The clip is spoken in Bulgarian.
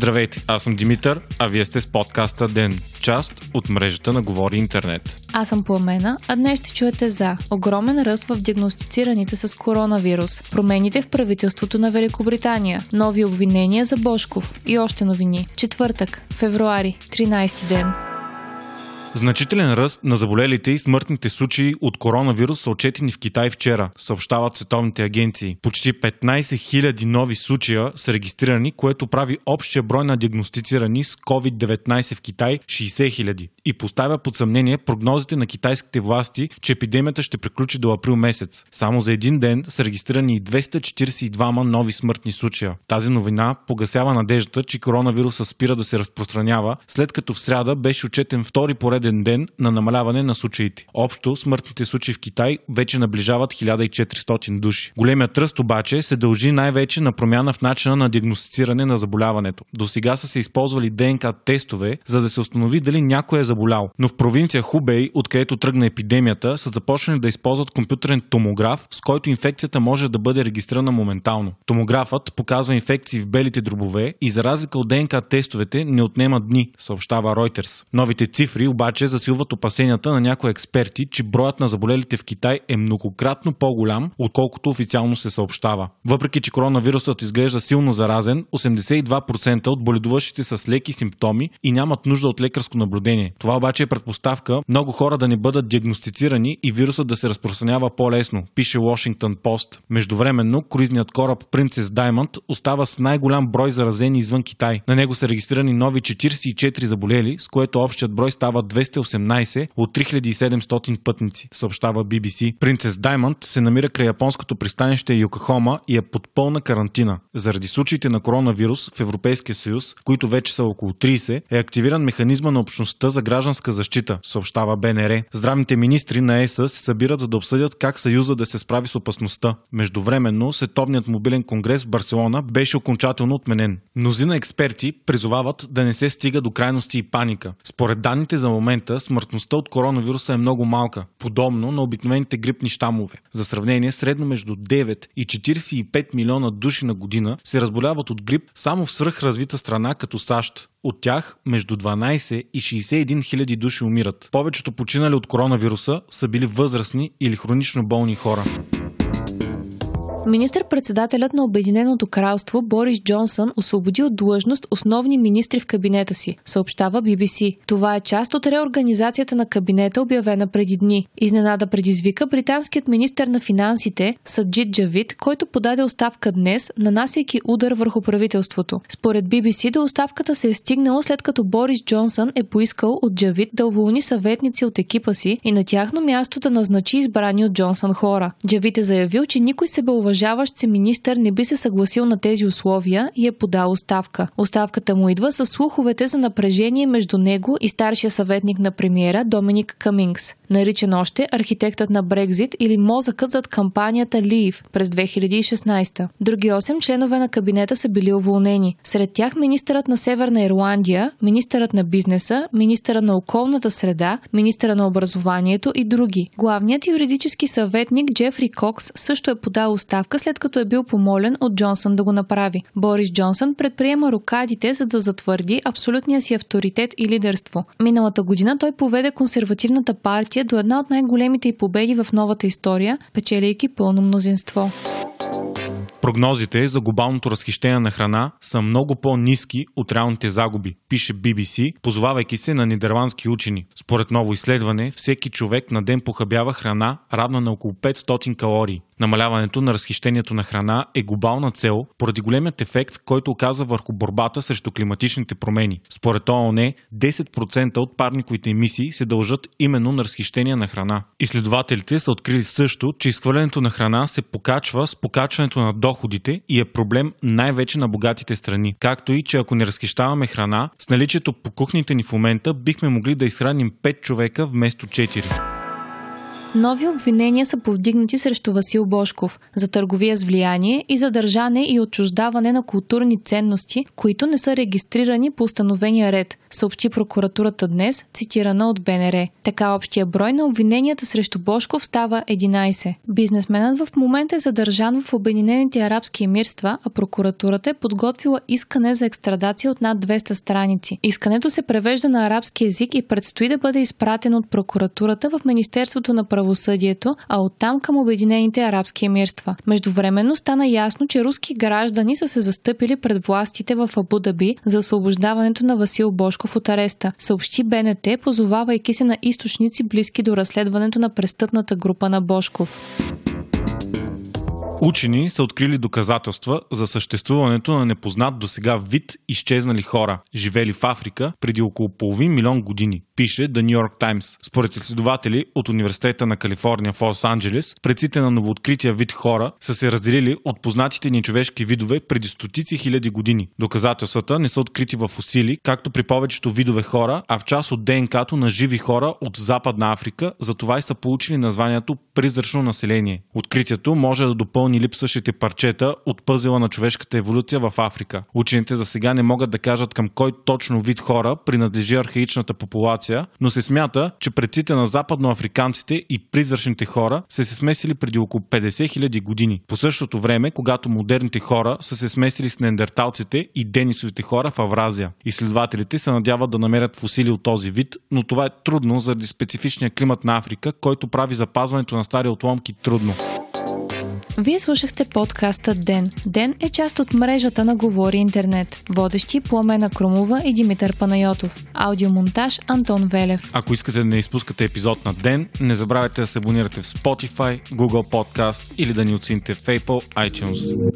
Здравейте, аз съм Димитър, а вие сте с подкаста Ден, част от мрежата на Говори Интернет. Аз съм Пламена, а днес ще чуете за огромен ръст в диагностицираните с коронавирус, промените в правителството на Великобритания, нови обвинения за Бошков и още новини. Четвъртък, февруари, 13 ден. Значителен ръст на заболелите и смъртните случаи от коронавирус са отчетени в Китай вчера, съобщават световните агенции. Почти 15 000 нови случая са регистрирани, което прави общия брой на диагностицирани с COVID-19 в Китай 60 000 и поставя под съмнение прогнозите на китайските власти, че епидемията ще приключи до април месец. Само за един ден са регистрирани и 242 нови смъртни случая. Тази новина погасява надеждата, че коронавируса спира да се разпространява, след като в сряда беше отчетен втори поред пореден ден на намаляване на случаите. Общо смъртните случаи в Китай вече наближават 1400 души. Големият тръст обаче се дължи най-вече на промяна в начина на диагностициране на заболяването. До сега са се използвали ДНК тестове, за да се установи дали някой е заболял. Но в провинция Хубей, откъдето тръгна епидемията, са започнали да използват компютърен томограф, с който инфекцията може да бъде регистрирана моментално. Томографът показва инфекции в белите дробове и за разлика от ДНК тестовете не отнема дни, съобщава Reuters. Новите цифри обаче обаче засилват опасенията на някои експерти, че броят на заболелите в Китай е многократно по-голям, отколкото официално се съобщава. Въпреки, че коронавирусът изглежда силно заразен, 82% от боледуващите с леки симптоми и нямат нужда от лекарско наблюдение. Това обаче е предпоставка много хора да не бъдат диагностицирани и вирусът да се разпространява по-лесно, пише Washington Post. Междувременно, круизният кораб Princess Diamond остава с най-голям брой заразени извън Китай. На него са регистрирани нови 44 заболели, с което общият брой става 218 от 3700 пътници, съобщава BBC. Принцес Даймонд се намира край японското пристанище Йокохома и е под пълна карантина. Заради случаите на коронавирус в Европейския съюз, които вече са около 30, е активиран механизма на общността за гражданска защита, съобщава БНР. Здравните министри на ЕС се събират за да обсъдят как Съюза да се справи с опасността. Междувременно, Световният мобилен конгрес в Барселона беше окончателно отменен. Мнозина експерти призовават да не се стига до крайности и паника. Според данните за момент момента смъртността от коронавируса е много малка, подобно на обикновените грипни щамове. За сравнение, средно между 9 и 45 милиона души на година се разболяват от грип само в свръхразвита страна като САЩ. От тях между 12 и 61 хиляди души умират. Повечето починали от коронавируса са били възрастни или хронично болни хора. Министър-председателят на Обединеното кралство Борис Джонсън освободи от длъжност основни министри в кабинета си, съобщава BBC. Това е част от реорганизацията на кабинета, обявена преди дни. Изненада предизвика британският министър на финансите Саджид Джавид, който подаде оставка днес, нанасяйки удар върху правителството. Според BBC до оставката се е стигнало след като Борис Джонсън е поискал от Джавид да уволни съветници от екипа си и на тяхно място да назначи избрани от Джонсън хора. Джавид е заявил, че никой се бе уважаващ се министър не би се съгласил на тези условия и е подал оставка. Оставката му идва с слуховете за напрежение между него и старшия съветник на премиера Доминик Камингс наричан още архитектът на Брекзит или мозъкът зад кампанията Leave през 2016. Други 8 членове на кабинета са били уволнени. Сред тях министърът на Северна Ирландия, министърът на бизнеса, министърът на околната среда, министърът на образованието и други. Главният юридически съветник Джефри Кокс също е подал оставка след като е бил помолен от Джонсън да го направи. Борис Джонсън предприема рокадите за да затвърди абсолютния си авторитет и лидерство. Миналата година той поведе консервативната партия до една от най-големите й победи в новата история, печелейки пълно мнозинство. Прогнозите за глобалното разхищение на храна са много по-низки от реалните загуби, пише BBC, позовавайки се на нидерландски учени. Според ново изследване, всеки човек на ден похабява храна, равна на около 500 калории. Намаляването на разхищението на храна е глобална цел поради големият ефект, който оказва върху борбата срещу климатичните промени. Според ООН, 10% от парниковите емисии се дължат именно на разхищение на храна. Изследователите са открили също, че изхвърлянето на храна се покачва с покачването на доходите и е проблем най-вече на богатите страни. Както и, че ако не разхищаваме храна, с наличието по кухните ни в момента бихме могли да изхраним 5 човека вместо 4. Нови обвинения са повдигнати срещу Васил Бошков за търговия с влияние и задържане и отчуждаване на културни ценности, които не са регистрирани по установения ред, съобщи прокуратурата днес, цитирана от БНР. Така общия брой на обвиненията срещу Бошков става 11. Бизнесменът в момента е задържан в Обединените арабски емирства, а прокуратурата е подготвила искане за екстрадация от над 200 страници. Искането се превежда на арабски язик и предстои да бъде изпратено от прокуратурата в Министерството на правосъдието, а оттам към Обединените арабски емирства. Междувременно стана ясно, че руски граждани са се застъпили пред властите в Абу Даби за освобождаването на Васил Бошков от ареста, съобщи БНТ, позовавайки се на източници близки до разследването на престъпната група на Бошков. Учени са открили доказателства за съществуването на непознат до сега вид изчезнали хора, живели в Африка преди около половин милион години, пише The New York Times. Според изследователи от Университета на Калифорния в Лос-Анджелес, предците на новооткрития вид хора са се разделили от познатите ни човешки видове преди стотици хиляди години. Доказателствата не са открити в усили, както при повечето видове хора, а в част от ДНК-то на живи хора от Западна Африка, затова и са получили названието призрачно население. Откритието може да допълни допълни липсващите парчета от пъзела на човешката еволюция в Африка. Учените за сега не могат да кажат към кой точно вид хора принадлежи архаичната популация, но се смята, че предците на западноафриканците и призрачните хора са се смесили преди около 50 000 години. По същото време, когато модерните хора са се смесили с неандерталците и денисовите хора в Авразия. Изследователите се надяват да намерят фусили от този вид, но това е трудно заради специфичния климат на Африка, който прави запазването на стари отломки трудно. Вие слушахте подкаста Ден. Ден е част от мрежата на Говори Интернет. Водещи Пламена Кромова и Димитър Панайотов. Аудиомонтаж Антон Велев. Ако искате да не изпускате епизод на Ден, не забравяйте да се абонирате в Spotify, Google Podcast или да ни оцените в Apple iTunes.